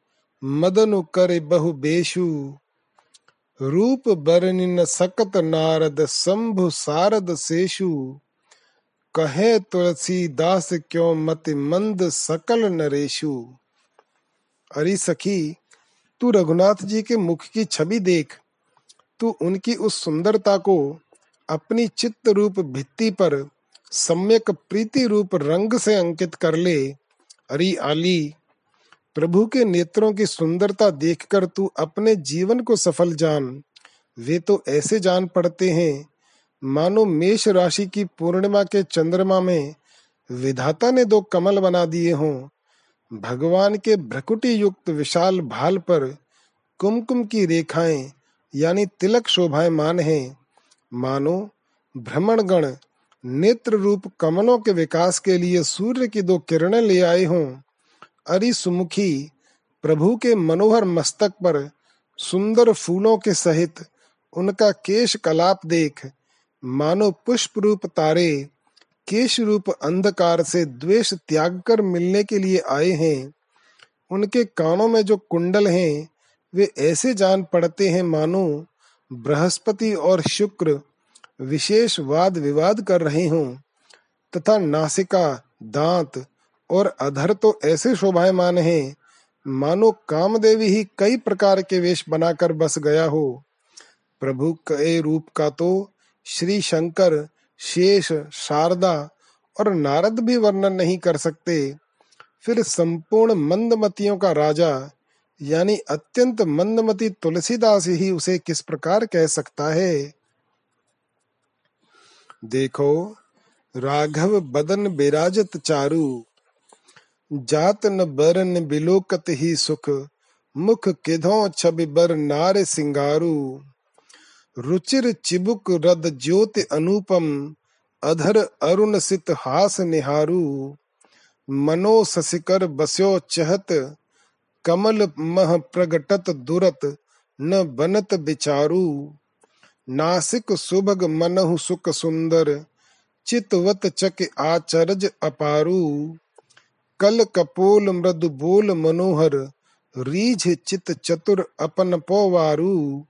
मदनु करे बहु बेशु। रूप बरनिन सकत नारद, शंभु सारद शेषु। कहे तुलसी दास क्यों मति मंद सकल नरेशु। अरे सखी, तू रघुनाथ जी के मुख की छवि देख। तू उनकी उस सुंदरता को अपनी चित्त रूप भित्ति पर, सम्यक प्रीति रूप रंग से अंकित कर ले। अरे आली, प्रभु के नेत्रों की सुंदरता देखकर तू अपने जीवन को सफल जान। वे तो ऐसे जान पड़ते हैं, मानो मेष राशि की पूर्णिमा के चंद्रमा में विधाता ने दो कमल बना दिए हों। भगवान के भ्रकुटी युक्त विशाल भाल पर कुमकुम की रेखाएँ यानी तिलक शोभाएँ मान हैं। मानो भ्रमण गण नेत्र रूप कमलों के विकास के लिए सूर्य की दो किरणें ले आए हों। अरि सुमुखी, प्रभु के मनोहर मस्तक पर सुंदर फूलों के सहित उनका केश कलाप देख, मानो पुष्प रूप तारे केश रूप अंधकार से द्वेष त्याग कर मिलने के लिए आए हैं। उनके कानों में जो कुंडल हैं वे ऐसे जान पड़ते हैं मानो बृहस्पति और शुक्र विशेष वाद विवाद कर रहे हों, तथा नासिका, दांत और अधर तो ऐसे शोभायमान हैं, मानो कामदेवी ही कई प्रकार के वेश बनाकर बस गया हो। प्रभु के रूप का तो श्री शंकर, शेष, शारदा और नारद भी वर्णन नहीं कर सकते। फिर संपूर्ण मंदमतियों का राजा यानी अत्यंत मंदमती तुलसीदास ही उसे किस प्रकार कह सकता है? देखो, राघव बदन बिराजत चारु, जात न बरन बिलोकत ही सुख, मुख किधो छबि बर नार सिंगारू। रुचिर चिबुक रद ज्योति अनुपम, अधर अरुण सित हास निहारू। मनो ससिकर बस्यो चहत कमल मह प्रगटत दुरत, न बनत बिचारू। नासिक सुभग मनहु सुख सुंदर, चितवत चक आचरज अपारू। कल कपोल मृदु बोल मनोहर, रीझ चित चतुर अपन पोवारू।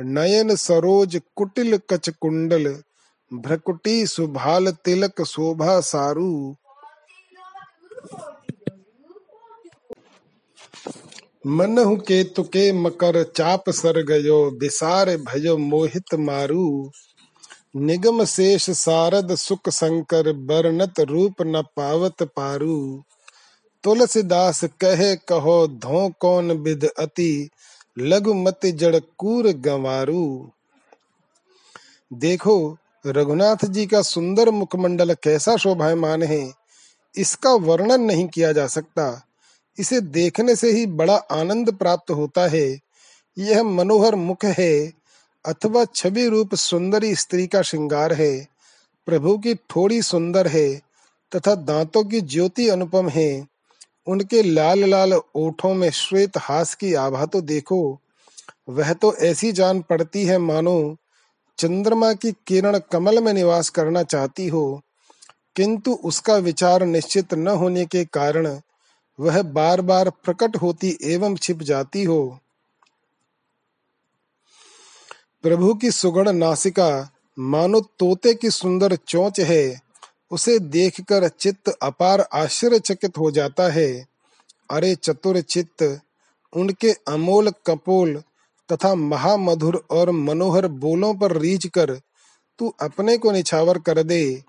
नयन सरोज कुटिल कच कुंडल, भ्रकुटी सुभाल तिलक शोभा सारू। मनहु के तुके मकर चाप सर गयो विसार भयो मोहित मारू। निगम शेष सारद सुख शंकर बरनत रूप न पावत पारू। तुलसीदास कहे कहो, धो कौन विद अति? लघुमति जड़ कूर गंवारू। देखो, रघुनाथ जी का सुंदर मुखमंडल कैसा शोभायमान है। इसका वर्णन नहीं किया जा सकता। इसे देखने से ही बड़ा आनंद प्राप्त होता है। यह मनोहर मुख है, अथवा छवि रूप सुंदरी स्त्री का श्रृंगार है। प्रभु की थोड़ी सुंदर है, तथा दांतों की ज्योति अनुपम है। उनके लाल लाल ओठों में श्वेत हास की आभा तो देखो। वह तो ऐसी जान पड़ती है मानो, चंद्रमा की किरण कमल में निवास करना चाहती हो। किंतु उसका विचार निश्चित न होने के कारण वह बार बार प्रकट होती एवं छिप जाती हो। प्रभु की सुगण नासिका, मानो तोते की सुंदर चोंच है, उसे देखकर चित्त अपार आश्चर्यचकित हो जाता है। अरे चतुर चित्त, उनके अमोल कपोल तथा महामधुर और मनोहर बोलों पर रीझ कर तू अपने को निछावर कर दे।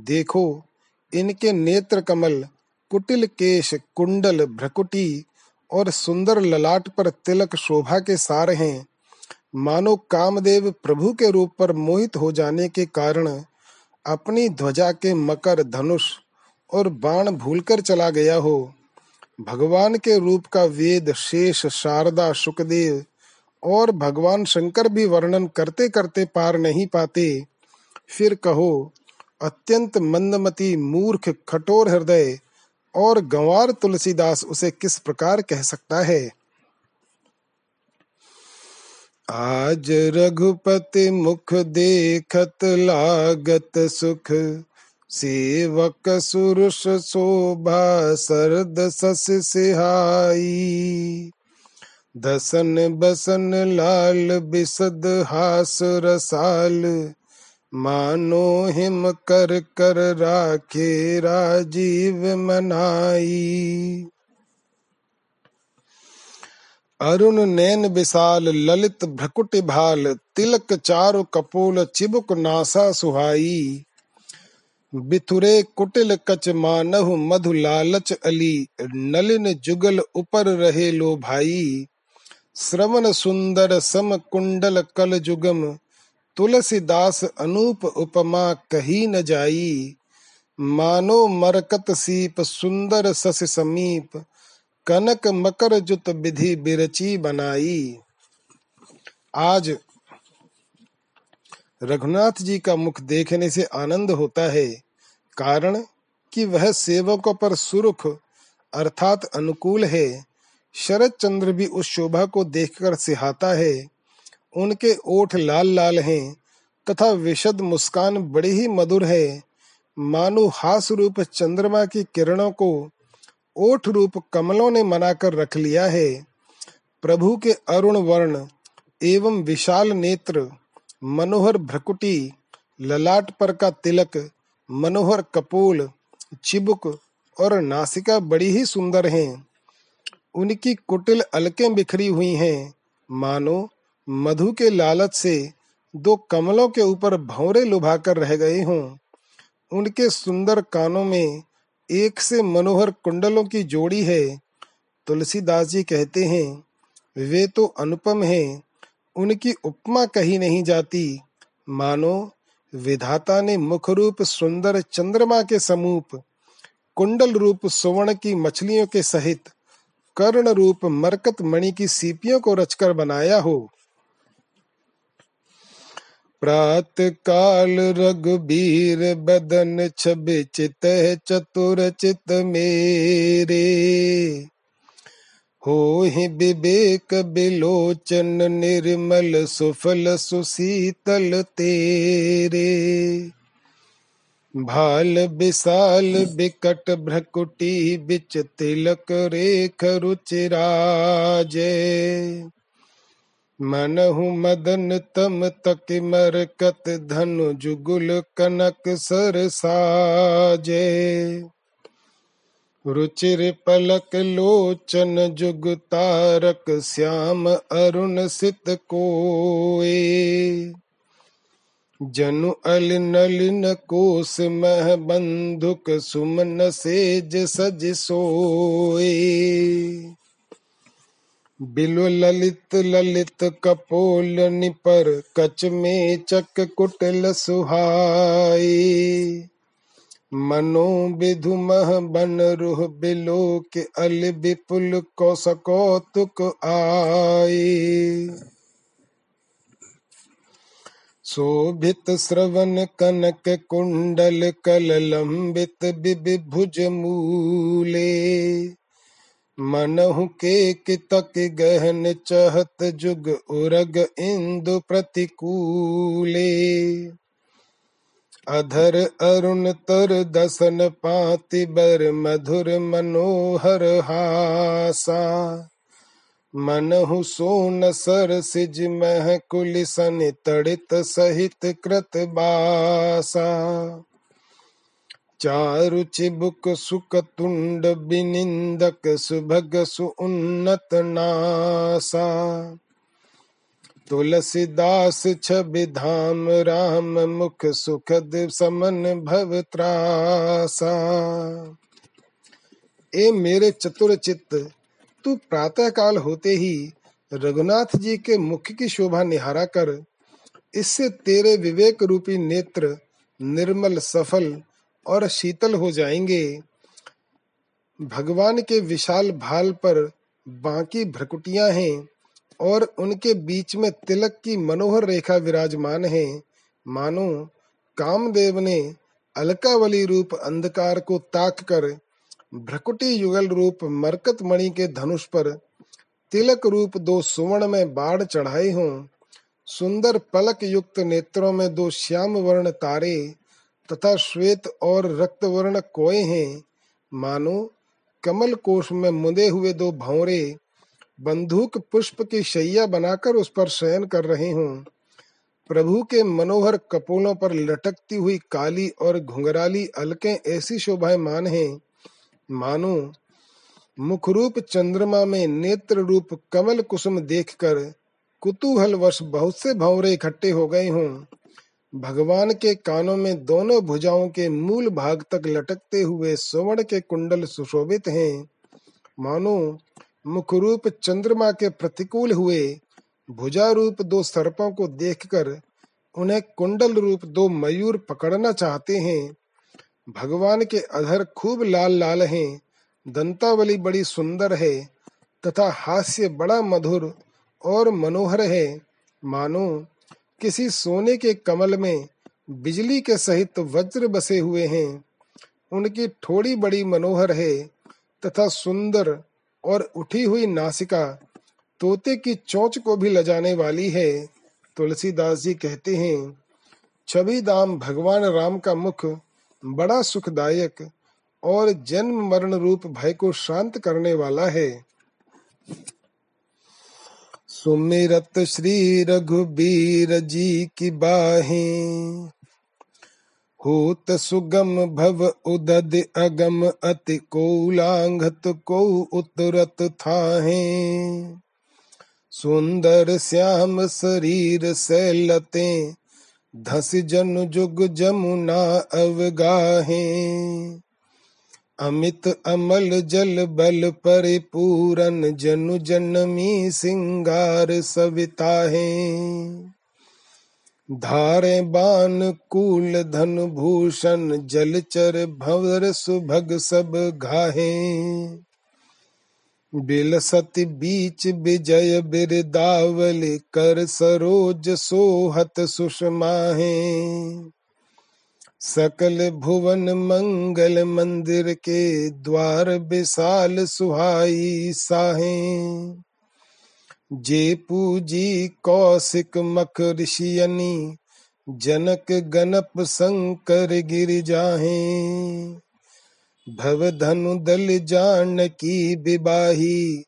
देखो, इनके नेत्र कमल कुटिल केश, कुंडल, भ्रकुटी और सुंदर ललाट पर तिलक शोभा के सार हैं। मानो कामदेव प्रभु के रूप पर मोहित हो जाने के कारण अपनी ध्वजा के मकर धनुष और बाण भूलकर चला गया हो। भगवान के रूप का वेद, शेष, शारदा, सुखदेव और भगवान शंकर भी वर्णन करते करते पार नहीं पाते। फिर कहो, अत्यंत मंदमती, मूर्ख, कठोर हृदय और गंवार तुलसीदास उसे किस प्रकार कह सकता है? आज रघुपति मुख देखत लागत सुख, सेवक सुरुष शोभा सरद सस सिहाई। दसन बसन लाल बिसद हास रसाल मानो हिम कर कर राखे राजीव मनाई। अरुण नैन विशाल, ललित भ्रकुट भाल, तिलक चारु कपूल चिबुक नासा सुहाई। बिथुरे कुटिल कच मानहु मधु लालच अली, नलिन जुगल ऊपर रहे लो भाई। श्रवण सुंदर सम कुंडल कल जुगम तुलसीदास अनूप उपमा कही न जाई। मानो मरकत सीप सुंदर सस समीप, कनक मकर जुत विधि बिरची बनाई। आज रघुनाथ जी का मुख देखने से आनंद होता है, कारण कि वह सेवकों पर सुरुख अर्थात अनुकूल है। शरद चंद्र भी उस शोभा को देखकर सिहाता है। उनके ओठ लाल लाल हैं तथा विशद मुस्कान बड़ी ही मधुर है। मानो हास रूप चंद्रमा की किरणों को ओठ रूप कमलों ने मनाकर रख लिया है। प्रभु के अरुण वर्ण एवं विशाल नेत्र, मनोहर भ्रकुटी, ललाट पर का तिलक, मनोहर कपूल, चिबुक और नासिका बड़ी ही सुंदर हैं। उनकी कुटिल अलकें बिखरी हुई हैं। मानो मधु के लालच से दो कमलों के ऊपर भौरे लुभा कर रह गए हों। उनके सुंदर कानों में एक से मनोहर कुंडलों की जोड़ी है। तुलसीदास जी कहते हैं, वे तो अनुपम हैं, उनकी उपमा कही नहीं जाती। मानो, विधाता ने मुख रूप सुंदर चंद्रमा के समूप, कुंडल रूप सुवर्ण की मछलियों के सहित कर्ण रूप मरकत मणि की सीपियों को रचकर बनाया हो। प्रात काल रघुबीर बदन छब चित चतुर चित मेरे। हो ही विवेक बिलोचन निर्मल सुफल सुशीतल तेरे। भाल विशाल बिकट भ्रकुटी बिच तिलक रेख रुचिराजे। मनहु मदन तम तक मरकत धनु जुगुल कनक सर साजे। रुचिर पलक लोचन जुग तारक श्याम अरुण सित कोए। जनु अल नलिन कोस मह बंधुक सुमन सेज सज सोए। बिलो ललित ललित कपोल निपर कच में चक कुटल सुहाई। मनो विधु मह बन रुह बिलो के अल विपुल कौसकौतुक आए शोभित श्रवण कनक कुंडल कल लंबित विभुज मूले। मनहु के कितक गहन चहत जुग उरग इंदु प्रतिकूले। अधर अरुण तर दसन पाति बर मधुर मनोहर हासा। मनहु सोन सर सिज मह कुलिसन तड़ित सहित कृत बासा। चारु चिबुक सुख तुंड बिनिंदक सुभग सु उन्नत नासा। तुलसीदास छवि धाम राम मुख सुखद समन भव त्रासा। ए मेरे चतुर चित्त, तू प्रातः काल होते ही रघुनाथ जी के मुख की शोभा निहारा कर, इससे तेरे विवेक रूपी नेत्र निर्मल सफल और शीतल हो जाएँगे। भगवान के विशाल भाल पर बाकी भ्रकुटियाँ हैं और उनके बीच में तिलक की मनोहर रेखा विराजमान है। मानो कामदेव ने अलकावली रूप अंधकार को ताक कर भ्रकुटी युगल रूप मरकत मणि के धनुष पर तिलक रूप दो सुवर्ण में बाढ़ चढ़ाए हों। सुंदर पलक युक्त नेत्रों में दो श्याम वर्ण तारे तथा श्वेत और रक्त वर्ण कोए हैं। मानो, कमल कोश में मुदे हुए दो भौरे बंदूक पुष्प की शैया बनाकर उस पर शयन कर रहे हों। प्रभु के मनोहर कपोलों पर लटकती हुई काली और घुंघराली अलकें ऐसी शोभायमान हैं। मानो, मुखरूप चंद्रमा में नेत्र रूप कमल कुसुम देखकर कुतूहल वश बहुत से भंवरे इकट्ठे हो गए हों। भगवान के कानों में दोनों भुजाओं के मूल भाग तक लटकते हुए स्वर्ण के कुंडल सुशोभित हैं। मानो, मुखरूप चंद्रमा के प्रतिकूल हुए भुजा रूप दो सर्पों को देखकर उन्हें कुंडल रूप दो मयूर पकड़ना चाहते हैं। भगवान के अधर खूब लाल लाल हैं, दंतावली बड़ी सुंदर है, तथा हास्य बड़ा मधुर और मनोहर है। मानो किसी सोने के कमल में बिजली के सहित वज्र बसे हुए हैं। उनकी थोड़ी बड़ी मनोहर है तथा सुंदर और उठी हुई नासिका तोते की चोंच को भी लजाने वाली है, तुलसीदास जी कहते हैं। छवि दाम भगवान राम का मुख बड़ा सुखदायक और जन्म मरण रूप भय को शांत करने वाला है। सुमिरत श्री रघुबीर जी की बाहें। होत सुगम भव उदद अगम अति कोलांघत को उतरत थाहे। सुंदर श्याम शरीर सैलते, धस जन जुग जमुना अवगाहे। अमित अमल जल बल परिपूरन जनु जनमी सिंगार सविता है। धारे बान कूल धन भूषण जलचर भवर सुभग सब घाहे। बिलसत बीच विजय बिरदावली कर सरोज सोहत सुषमा है। सकल भुवन मंगल मंदिर के द्वार विशाल सुहाई साहे। जे पूजी कौशिक मख ऋषियनी जनक गणप शंकर गिर जाहे। भव धनु दल जान की विबाही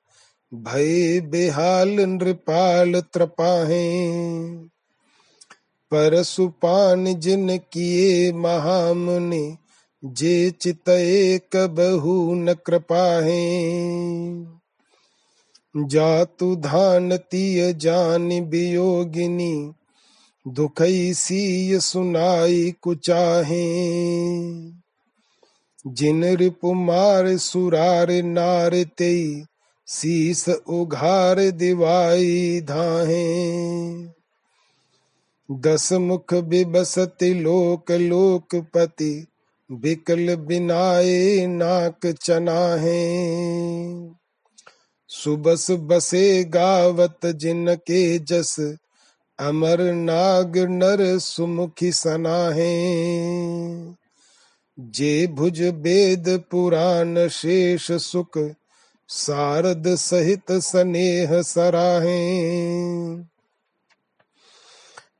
भय बेहाल नृपाल त्रपाहे। परसुपान जिन किए महामुनि, जे चित एक बहु न कृपाहे। जातु धान तीय जान वियोगिनी, दुखई सीय सुनाई कुचाहे। जिन रिपुमार सुरार नार ते शीस उघार दिवाई धाहे। दस मुख बिबसति लोक लोकपति, बिकल बिनाए नाक चना है सुबस बसे गावत जिनके जस अमर नाग नर सुमुखी सना है जे भुज वेद पुराण शेष सुख, सारद सहित स्नेह सराहे।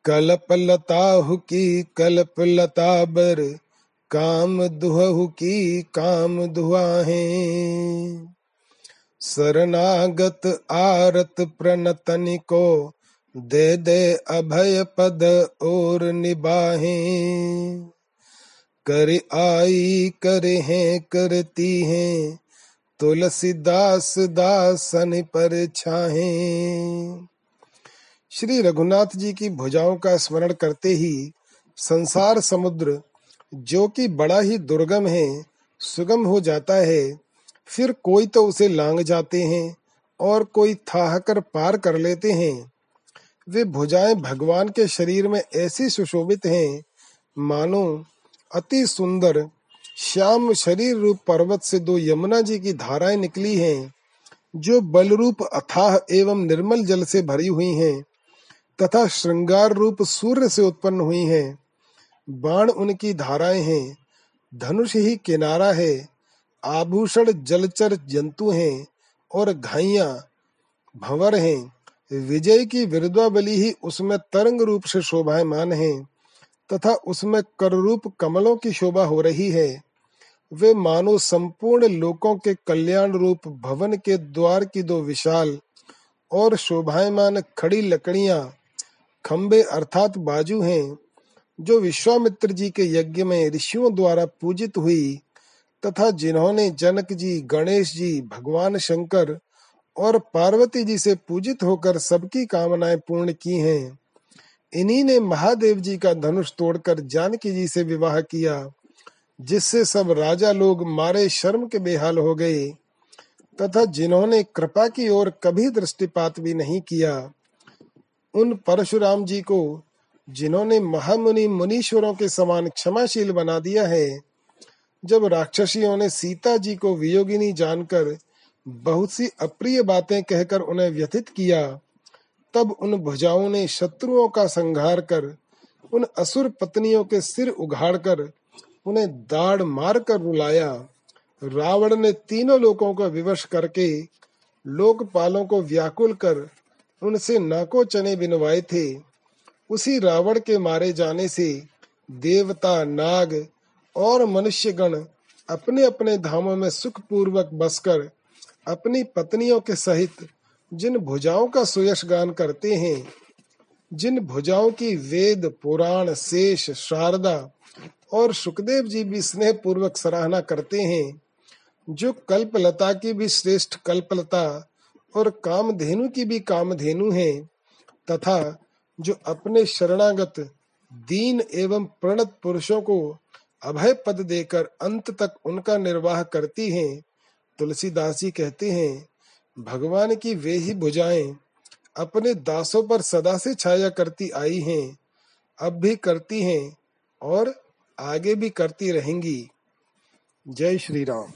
कल्प लताहु की कल्प लताबर, काम दुहु की काम दुआहे शरणागत आरत प्रणतनि को दे दे अभय पद और निबाहे कर आई, कर हैं, करती हैं, तुलसीदास दासन पर छाहे। श्री रघुनाथ जी की भुजाओं का स्मरण करते ही संसार समुद्र, जो कि बड़ा ही दुर्गम है, सुगम हो जाता है। फिर कोई तो उसे लांग जाते हैं और कोई थाह कर पार कर लेते हैं। वे भुजाएँ भगवान के शरीर में ऐसी सुशोभित हैं, मानो अति सुंदर, श्याम शरीर रूप पर्वत से दो यमुना जी की धाराएँ निकली हैं, जो बल रूप अथाह एवं निर्मल जल से भरी हुई हैं। तथा श्रृंगार रूप सूर्य से उत्पन्न हुई हैं। बाण उनकी धाराएँ हैं। धनुष ही किनारा है। आभूषण जलचर जंतु हैं और घाइया भंवर हैं। विजय की विरुद्धावली ही उसमें तरंग रूप से शोभायमान है तथा उसमें कर रूप कमलों की शोभा हो रही है। वे मानो संपूर्ण लोकों के कल्याण रूप भवन के द्वार की दो विशाल और शोभायमान खड़ी लकड़ियाँ खंबे अर्थात बाजू हैं, जो विश्वामित्र जी के यज्ञ में ऋषियों द्वारा पूजित हुई तथा जिन्होंने जनक जी, गणेश जी, भगवान शंकर और पार्वती जी से पूजित होकर सबकी कामनाएँ पूर्ण की हैं। इन्हीं ने महादेव जी का धनुष तोड़कर जानकी जी से विवाह किया, जिससे सब राजा लोग मारे शर्म के बेहाल हो गए, तथा जिन्होंने कृपा की ओर कभी दृष्टिपात भी नहीं किया। उन परशुराम जी को, जिन्होंने महामुनि मुनीश्वरों के समान क्षमाशील बना दिया है, जब राक्षसियों ने सीता जी को वियोगिनी जानकर बहुत सी अप्रिय बातें कहकर उन्हें व्यथित किया, तब उन भुजाओं ने शत्रुओं का संहार कर, उन असुर पत्नियों के सिर उघाड़कर उन्हें दाढ़ मार कर रुलाया। रावण ने तीनों लोगों को विवश करके लोकपालों को व्याकुल कर उनसे नाको चने बिनवाए थे। उसी रावण के मारे जाने से देवता, नाग और मनुष्यगण अपने अपने धामों में सुख पूर्वक बसकर अपनी पत्नियों के सहित जिन भुजाओं का सुयश गान करते हैं, जिन भुजाओं की वेद, पुराण, शेष, शारदा और सुखदेव जी भी स्नेह पूर्वक सराहना करते हैं, जो कल्पलता की भी श्रेष्ठ कल्पलता और कामधेनु की भी कामधेनु है, तथा जो अपने शरणागत, दीन एवं प्रणत पुरुषों को अभय पद देकर अंत तक उनका निर्वाह करती हैं, तुलसीदास जी कहते हैं, भगवान की वे ही भुजाएँ अपने दासों पर सदा से छाया करती आई हैं, अब भी करती हैं और आगे भी करती रहेंगी। जय श्री राम।